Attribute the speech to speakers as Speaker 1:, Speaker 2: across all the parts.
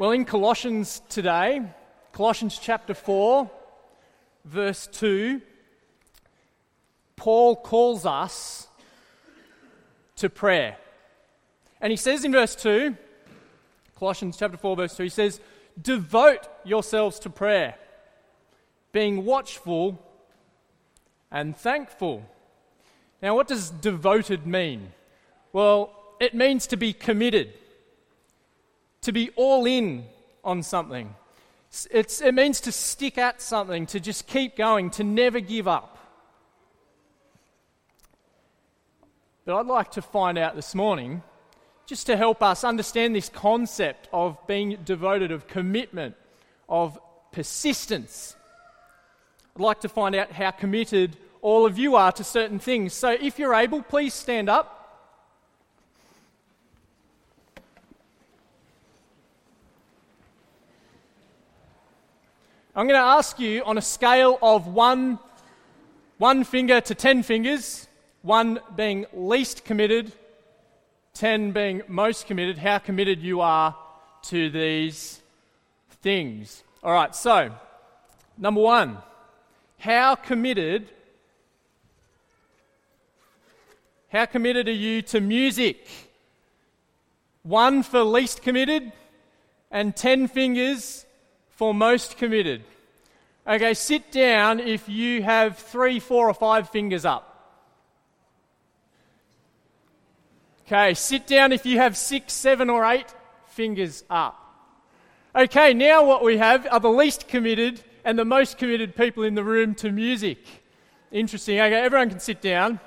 Speaker 1: Well, in Colossians today, Colossians chapter 4, verse 2, Paul calls us to prayer. And he says in verse 2, Colossians chapter 4, verse 2, he says, Devote yourselves to prayer, being watchful and thankful. Now, what does devoted mean? Well, it means to be committed to be all in on something. It's, it means to stick at something, to just keep going, to never give up. But I'd like to find out this morning, just to help us understand this concept of being devoted, of commitment, of persistence. I'd like to find out how committed all of you are to certain things. So if you're able, please stand up. I'm going to ask you on a scale of one, one finger to ten fingers, one being least committed, ten being most committed, how committed you are to these things. All right, so number one, how committed how committed are you to music? One for least committed, and ten fingers for most committed. Okay, sit down if you have three, four, or five fingers up. Okay, sit down if you have six, seven, or eight fingers up. Okay, now what we have are the least committed and the most committed people in the room to music. Interesting. Okay, everyone can sit down.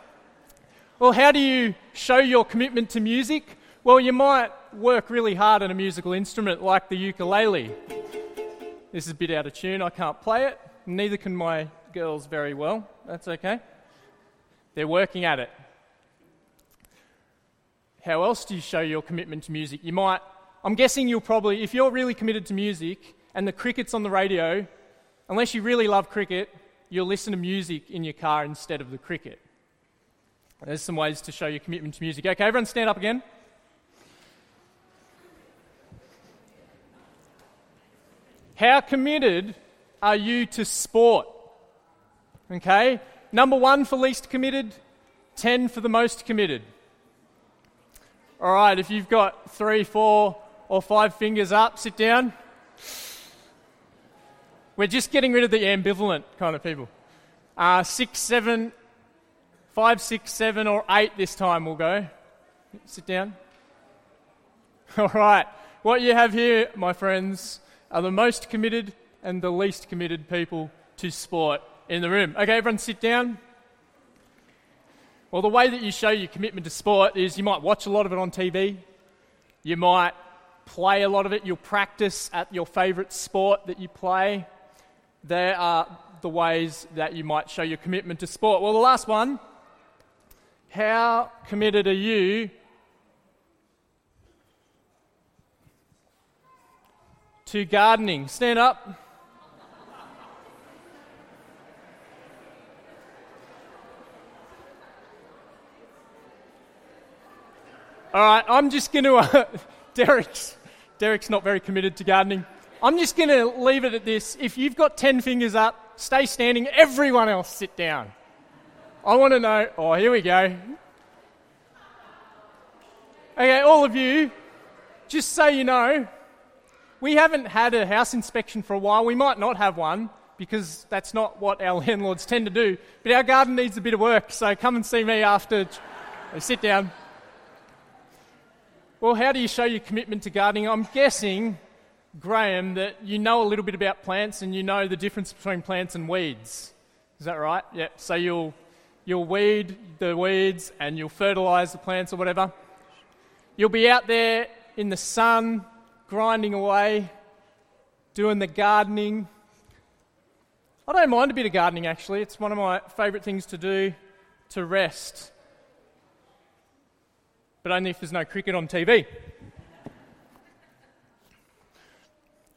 Speaker 1: Well, how do you show your commitment to music? Well, you might work really hard on a musical instrument like the ukulele. This is a bit out of tune. I can't play it. Neither can my girls very well. That's okay. They're working at it. How else do you show your commitment to music? You might, I'm guessing you'll probably, if you're really committed to music and the cricket's on the radio, unless you really love cricket, you'll listen to music in your car instead of the cricket. There's some ways to show your commitment to music. Okay, everyone stand up again. How committed are you to sport? Okay? Number one for least committed, 10 for the most committed. All right, if you've got three, four, or five fingers up, sit down. We're just getting rid of the ambivalent kind of people. Uh, six, seven, five, six, seven, or eight this time we'll go. Sit down. All right, what you have here, my friends, are the most committed and the least committed people to sport in the room. Okay, everyone sit down. Well, the way that you show your commitment to sport is you might watch a lot of it on TV, you might play a lot of it, you'll practice at your favourite sport that you play. There are the ways that you might show your commitment to sport. Well, the last one how committed are you to gardening. Stand up. All right, I'm just going to. Uh, Derek's, Derek's not very committed to gardening. I'm just going to leave it at this. If you've got 10 fingers up, stay standing. Everyone else sit down. I want to know. Oh, here we go. Okay, all of you, just so you know, we haven't had a house inspection for a while. We might not have one because that's not what our landlords tend to do. But our garden needs a bit of work, so come and see me after. Uh, sit down. Well, how do you show your commitment to gardening? I'm guessing, Graham, that you know a little bit about plants and you know the difference between plants and weeds. Is that right? Yeah. So you'll you'll weed the weeds and you'll fertilize the plants or whatever. You'll be out there in the sun grinding away, doing the gardening. I don't mind a bit of gardening actually. It's one of my favourite things to do to rest. But only if there's no cricket on TV.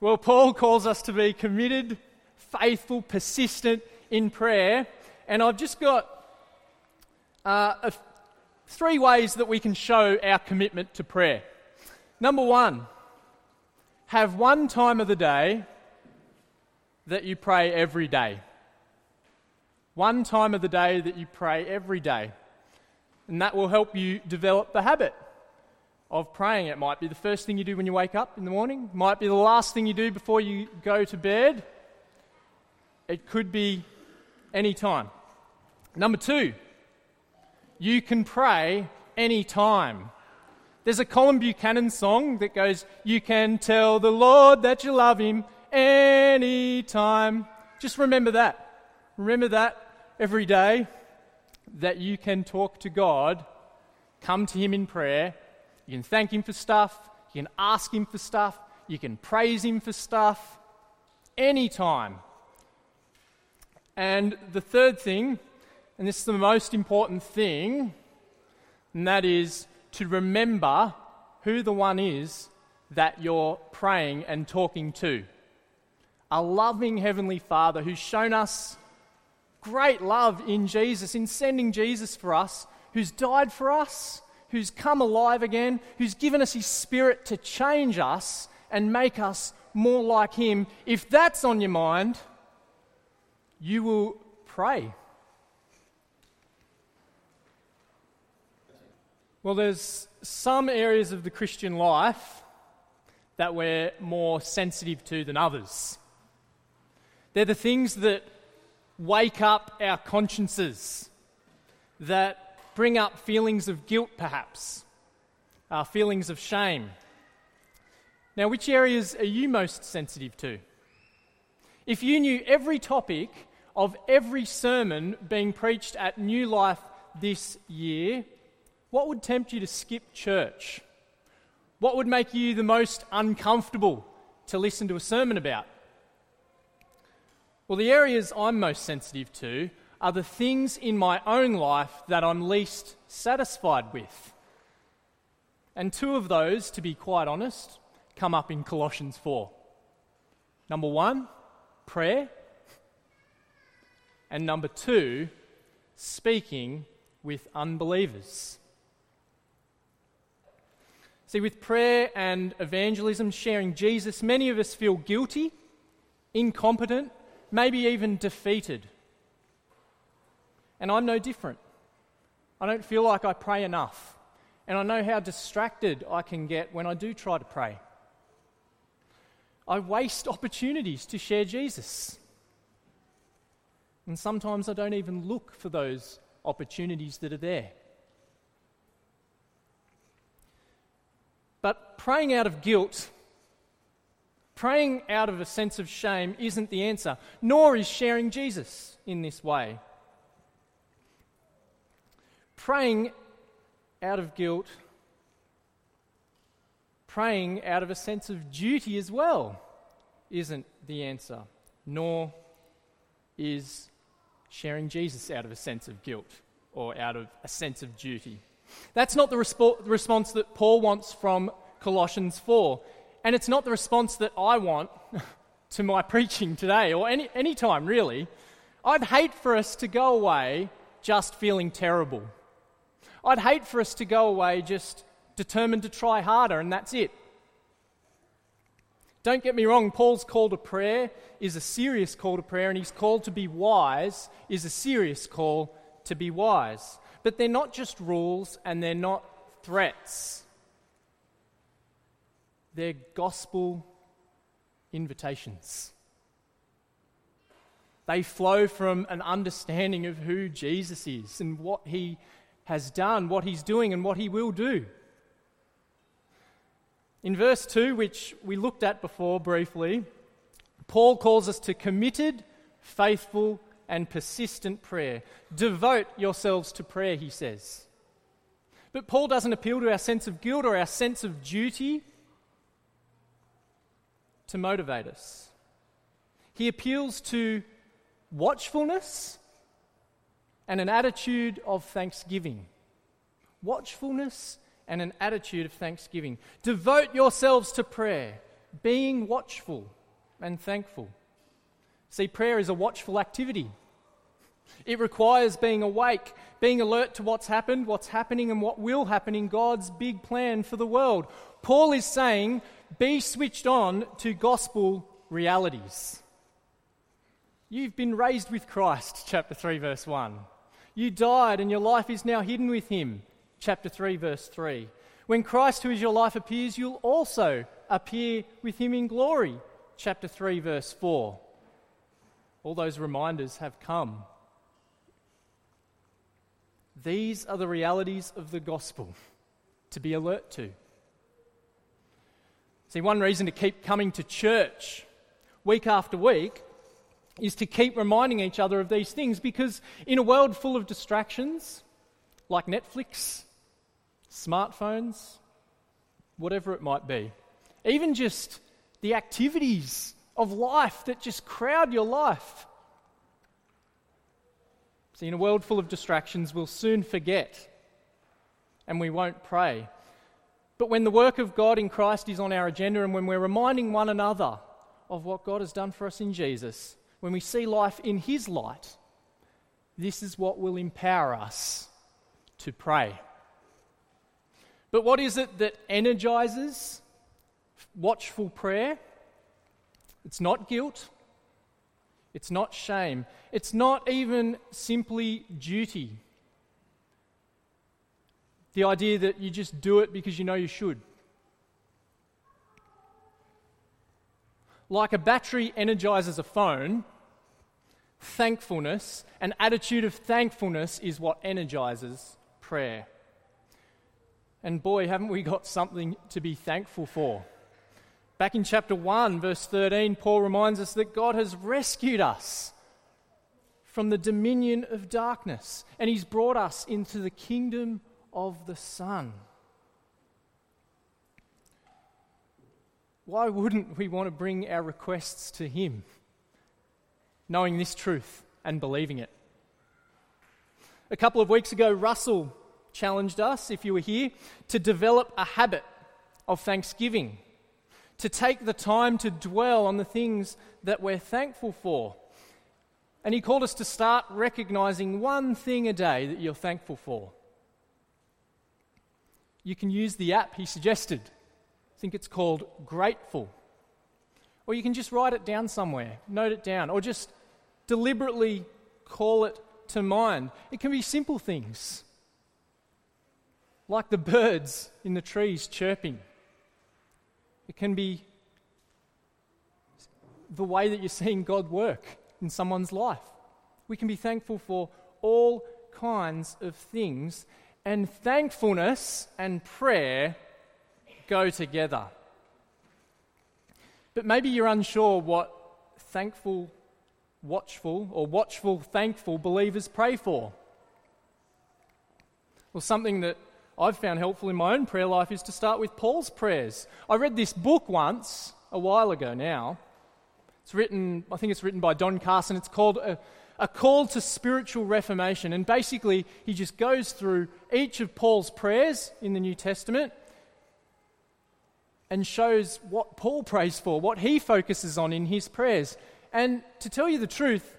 Speaker 1: Well, Paul calls us to be committed, faithful, persistent in prayer. And I've just got uh, three ways that we can show our commitment to prayer. Number one, have one time of the day that you pray every day. One time of the day that you pray every day. And that will help you develop the habit of praying. It might be the first thing you do when you wake up in the morning, might be the last thing you do before you go to bed. It could be any time. Number two, you can pray any time. There's a Colin Buchanan song that goes, You can tell the Lord that you love him any time. Just remember that. Remember that every day that you can talk to God, come to Him in prayer. You can thank Him for stuff, you can ask Him for stuff, you can praise Him for stuff anytime. And the third thing, and this is the most important thing, and that is to remember who the one is that you're praying and talking to. A loving Heavenly Father who's shown us great love in Jesus, in sending Jesus for us, who's died for us, who's come alive again, who's given us His Spirit to change us and make us more like Him. If that's on your mind, you will pray. Well, there's some areas of the Christian life that we're more sensitive to than others. They're the things that wake up our consciences, that bring up feelings of guilt, perhaps, uh, feelings of shame. Now, which areas are you most sensitive to? If you knew every topic of every sermon being preached at New Life this year, what would tempt you to skip church? What would make you the most uncomfortable to listen to a sermon about? Well, the areas I'm most sensitive to are the things in my own life that I'm least satisfied with. And two of those, to be quite honest, come up in Colossians 4. Number one, prayer. And number two, speaking with unbelievers. See, with prayer and evangelism, sharing Jesus, many of us feel guilty, incompetent, maybe even defeated. And I'm no different. I don't feel like I pray enough. And I know how distracted I can get when I do try to pray. I waste opportunities to share Jesus. And sometimes I don't even look for those opportunities that are there. But praying out of guilt Praying out of a sense of shame isn't the answer, nor is sharing Jesus in this way. Praying out of guilt, praying out of a sense of duty as well, isn't the answer, nor is sharing Jesus out of a sense of guilt or out of a sense of duty. That's not the respo- response that Paul wants from Colossians 4. And it's not the response that I want to my preaching today or any, any time really. I'd hate for us to go away just feeling terrible. I'd hate for us to go away just determined to try harder and that's it. Don't get me wrong, Paul's call to prayer is a serious call to prayer, and his call to be wise is a serious call to be wise. But they're not just rules and they're not threats. They're gospel invitations. They flow from an understanding of who Jesus is and what he has done, what he's doing, and what he will do. In verse 2, which we looked at before briefly, Paul calls us to committed, faithful, and persistent prayer. Devote yourselves to prayer, he says. But Paul doesn't appeal to our sense of guilt or our sense of duty to motivate us. He appeals to watchfulness and an attitude of thanksgiving. Watchfulness and an attitude of thanksgiving. Devote yourselves to prayer, being watchful and thankful. See, prayer is a watchful activity. It requires being awake, being alert to what's happened, what's happening, and what will happen in God's big plan for the world. Paul is saying be switched on to gospel realities. You've been raised with Christ, chapter 3, verse 1. You died, and your life is now hidden with him, chapter 3, verse 3. When Christ, who is your life, appears, you'll also appear with him in glory, chapter 3, verse 4. All those reminders have come. These are the realities of the gospel to be alert to. See, one reason to keep coming to church week after week is to keep reminding each other of these things because in a world full of distractions like Netflix, smartphones, whatever it might be, even just the activities of life that just crowd your life. See, in a world full of distractions, we'll soon forget and we won't pray. But when the work of God in Christ is on our agenda and when we're reminding one another of what God has done for us in Jesus, when we see life in His light, this is what will empower us to pray. But what is it that energizes watchful prayer? It's not guilt. It's not shame. It's not even simply duty. The idea that you just do it because you know you should. Like a battery energizes a phone, thankfulness, an attitude of thankfulness is what energizes prayer. And boy, haven't we got something to be thankful for. Back in chapter 1, verse 13, Paul reminds us that God has rescued us from the dominion of darkness and he's brought us into the kingdom of the Son. Why wouldn't we want to bring our requests to Him, knowing this truth and believing it? A couple of weeks ago, Russell challenged us, if you were here, to develop a habit of thanksgiving, to take the time to dwell on the things that we're thankful for. And he called us to start recognizing one thing a day that you're thankful for you can use the app he suggested. I think it's called Grateful. Or you can just write it down somewhere, note it down, or just deliberately call it to mind. It can be simple things, like the birds in the trees chirping. It can be the way that you're seeing God work in someone's life. We can be thankful for all kinds of things, and thankfulness and prayer go together. But maybe you're unsure what thankful, watchful, or watchful, thankful believers pray for. Well, something that I've found helpful in my own prayer life is to start with Paul's prayers. I read this book once, a while ago now. It's written, I think it's written by Don Carson. It's called a, a call to spiritual reformation. And basically, he just goes through each of Paul's prayers in the New Testament and shows what Paul prays for, what he focuses on in his prayers. And to tell you the truth,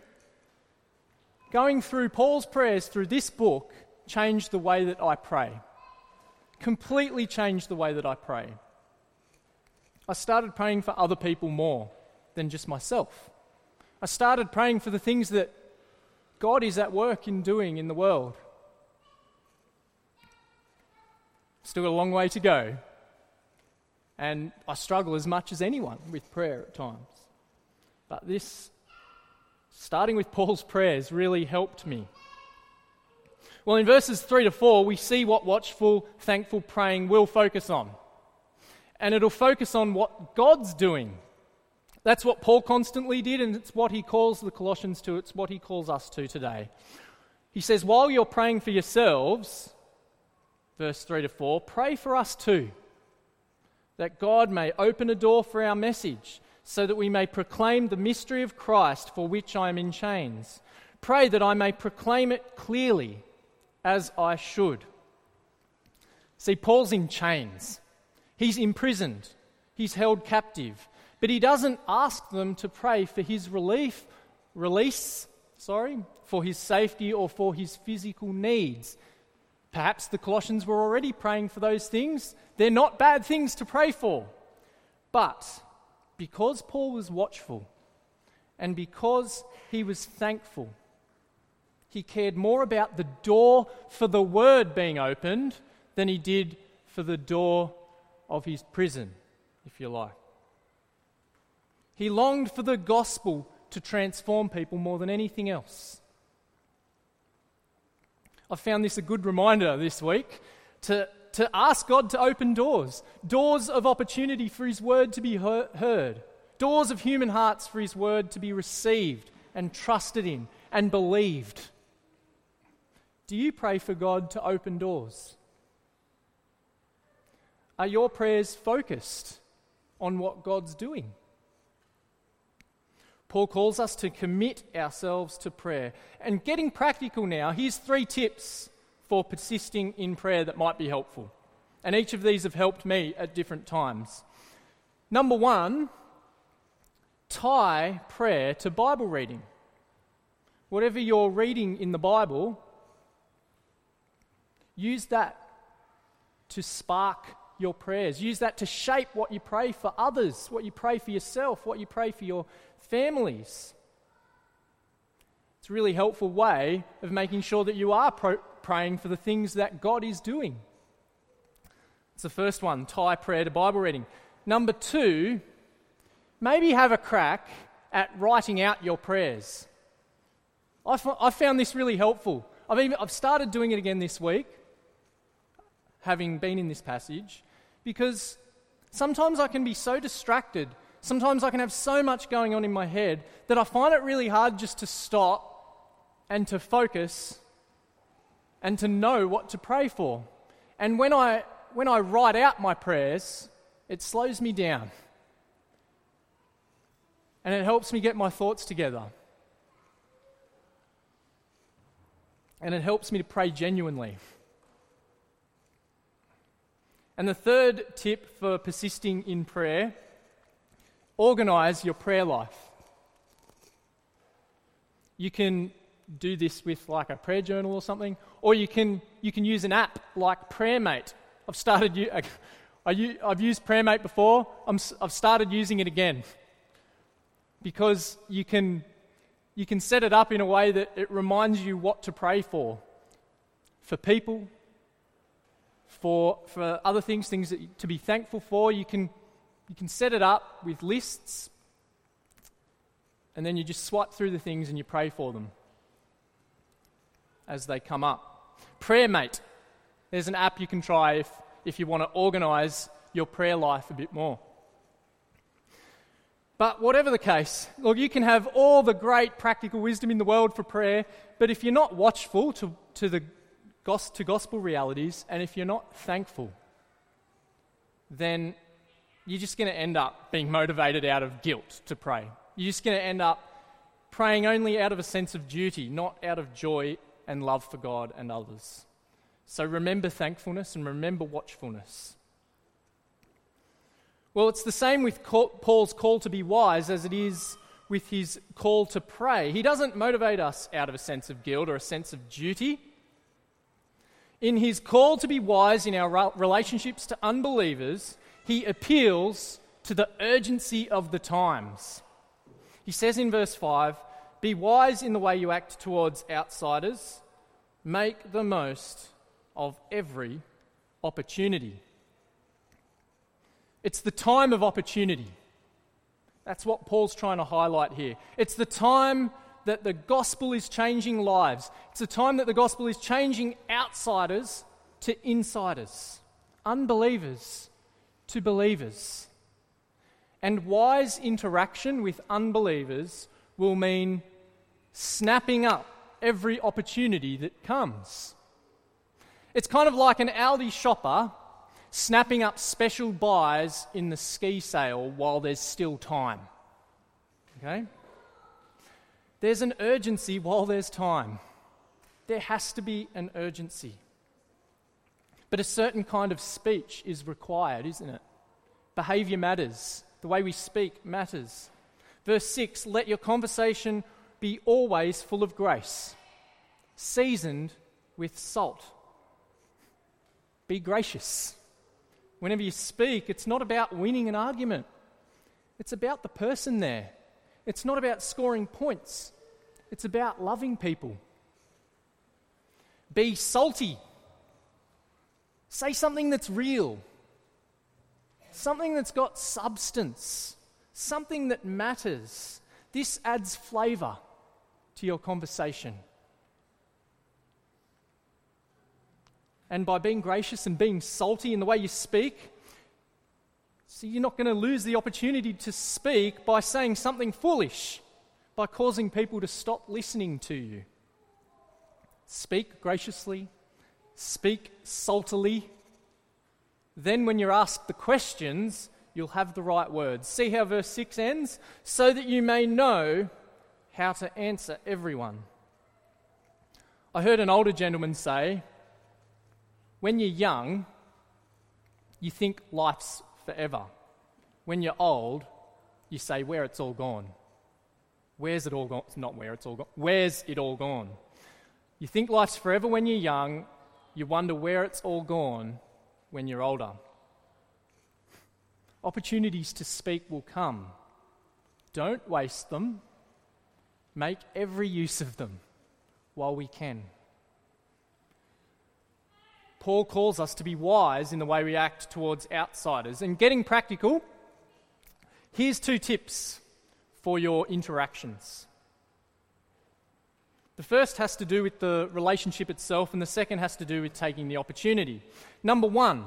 Speaker 1: going through Paul's prayers through this book changed the way that I pray. Completely changed the way that I pray. I started praying for other people more than just myself. I started praying for the things that God is at work in doing in the world. Still got a long way to go. And I struggle as much as anyone with prayer at times. But this, starting with Paul's prayers, really helped me. Well, in verses 3 to 4, we see what watchful, thankful praying will focus on. And it'll focus on what God's doing that's what Paul constantly did, and it's what he calls the Colossians to, it's what he calls us to today. He says, While you're praying for yourselves, verse 3 to 4, pray for us too, that God may open a door for our message, so that we may proclaim the mystery of Christ for which I am in chains. Pray that I may proclaim it clearly, as I should. See, Paul's in chains, he's imprisoned, he's held captive. But he doesn't ask them to pray for his relief, release, sorry, for his safety or for his physical needs. Perhaps the Colossians were already praying for those things. They're not bad things to pray for. But because Paul was watchful and because he was thankful, he cared more about the door for the word being opened than he did for the door of his prison, if you like. He longed for the gospel to transform people more than anything else. I found this a good reminder this week to, to ask God to open doors doors of opportunity for His word to be heard, doors of human hearts for His word to be received and trusted in and believed. Do you pray for God to open doors? Are your prayers focused on what God's doing? Paul calls us to commit ourselves to prayer. And getting practical now, here's three tips for persisting in prayer that might be helpful. And each of these have helped me at different times. Number one, tie prayer to Bible reading. Whatever you're reading in the Bible, use that to spark your prayers. Use that to shape what you pray for others, what you pray for yourself, what you pray for your families. It's a really helpful way of making sure that you are pro- praying for the things that God is doing. It's the first one tie prayer to Bible reading. Number two, maybe have a crack at writing out your prayers. I, f- I found this really helpful. I've, even, I've started doing it again this week, having been in this passage, because sometimes I can be so distracted Sometimes I can have so much going on in my head that I find it really hard just to stop and to focus and to know what to pray for. And when I, when I write out my prayers, it slows me down. And it helps me get my thoughts together. And it helps me to pray genuinely. And the third tip for persisting in prayer organize your prayer life. You can do this with like a prayer journal or something, or you can, you can use an app like PrayerMate. I've started, I've used PrayerMate before, i have started using it again because you can, you can set it up in a way that it reminds you what to pray for. For people, for, for other things, things that, to be thankful for. You can, you can set it up with lists, and then you just swipe through the things and you pray for them as they come up. PrayerMate. There's an app you can try if, if you want to organize your prayer life a bit more. But whatever the case, look, you can have all the great practical wisdom in the world for prayer, but if you're not watchful to, to, the, to gospel realities and if you're not thankful, then you're just going to end up being motivated out of guilt to pray. You're just going to end up praying only out of a sense of duty, not out of joy and love for God and others. So remember thankfulness and remember watchfulness. Well, it's the same with Paul's call to be wise as it is with his call to pray. He doesn't motivate us out of a sense of guilt or a sense of duty. In his call to be wise in our relationships to unbelievers, he appeals to the urgency of the times. He says in verse 5 Be wise in the way you act towards outsiders, make the most of every opportunity. It's the time of opportunity. That's what Paul's trying to highlight here. It's the time that the gospel is changing lives. It's a time that the gospel is changing outsiders to insiders, unbelievers to believers. And wise interaction with unbelievers will mean snapping up every opportunity that comes. It's kind of like an Aldi shopper snapping up special buys in the ski sale while there's still time. Okay? There's an urgency while there's time. There has to be an urgency. But a certain kind of speech is required, isn't it? Behavior matters. The way we speak matters. Verse 6 Let your conversation be always full of grace, seasoned with salt. Be gracious. Whenever you speak, it's not about winning an argument, It's about the person there. It's not about scoring points, it's about loving people. Be salty. Say something that's real, something that's got substance, something that matters. This adds flavour to your conversation. And by being gracious and being salty in the way you speak, so you're not going to lose the opportunity to speak by saying something foolish, by causing people to stop listening to you. Speak graciously, speak saltily. Then, when you're asked the questions, you'll have the right words. See how verse 6 ends? So that you may know how to answer everyone. I heard an older gentleman say, when you're young, you think life's forever. When you're old, you say, Where it's all gone. Where's it all gone? Not where it's all gone. Where's it all gone? You think life's forever when you're young. You wonder where it's all gone when you're older. Opportunities to speak will come. Don't waste them. Make every use of them while we can. Paul calls us to be wise in the way we act towards outsiders. And getting practical, here's two tips for your interactions. The first has to do with the relationship itself, and the second has to do with taking the opportunity. Number one,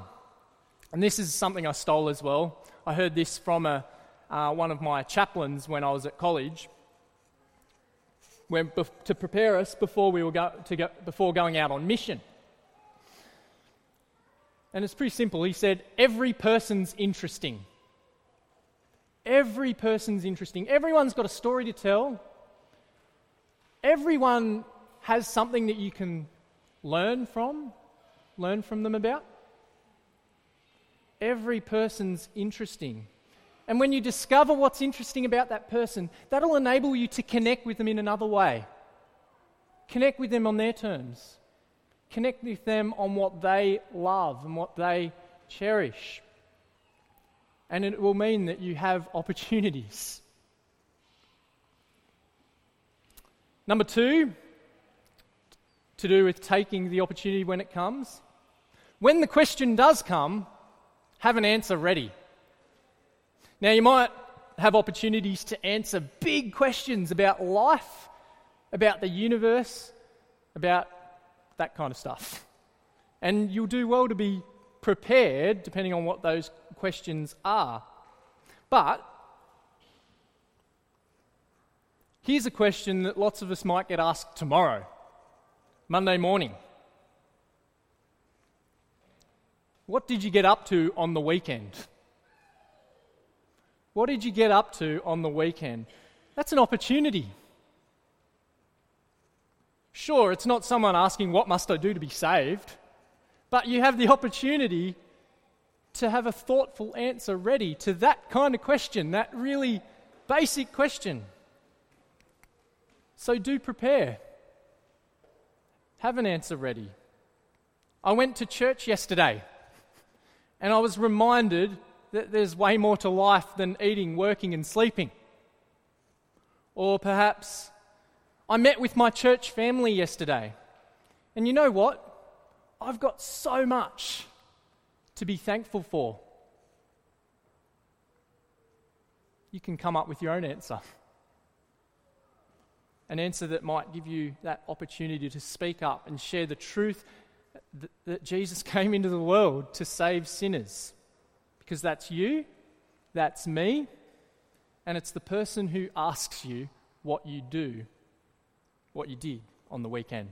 Speaker 1: and this is something I stole as well. I heard this from a, uh, one of my chaplains when I was at college. When, to prepare us before we were go, go, before going out on mission. And it's pretty simple. He said, Every person's interesting. Every person's interesting. Everyone's got a story to tell. Everyone has something that you can learn from, learn from them about. Every person's interesting. And when you discover what's interesting about that person, that'll enable you to connect with them in another way. Connect with them on their terms. Connect with them on what they love and what they cherish. And it will mean that you have opportunities. Number two, to do with taking the opportunity when it comes. When the question does come, have an answer ready. Now, you might have opportunities to answer big questions about life, about the universe, about that kind of stuff. And you'll do well to be prepared depending on what those questions are. But here's a question that lots of us might get asked tomorrow, Monday morning. What did you get up to on the weekend? What did you get up to on the weekend? That's an opportunity. Sure, it's not someone asking, What must I do to be saved? But you have the opportunity to have a thoughtful answer ready to that kind of question, that really basic question. So do prepare. Have an answer ready. I went to church yesterday and I was reminded that there's way more to life than eating, working, and sleeping. Or perhaps I met with my church family yesterday. And you know what? I've got so much to be thankful for. You can come up with your own answer. An answer that might give you that opportunity to speak up and share the truth that, that Jesus came into the world to save sinners. Because that's you, that's me, and it's the person who asks you what you do what you did on the weekend.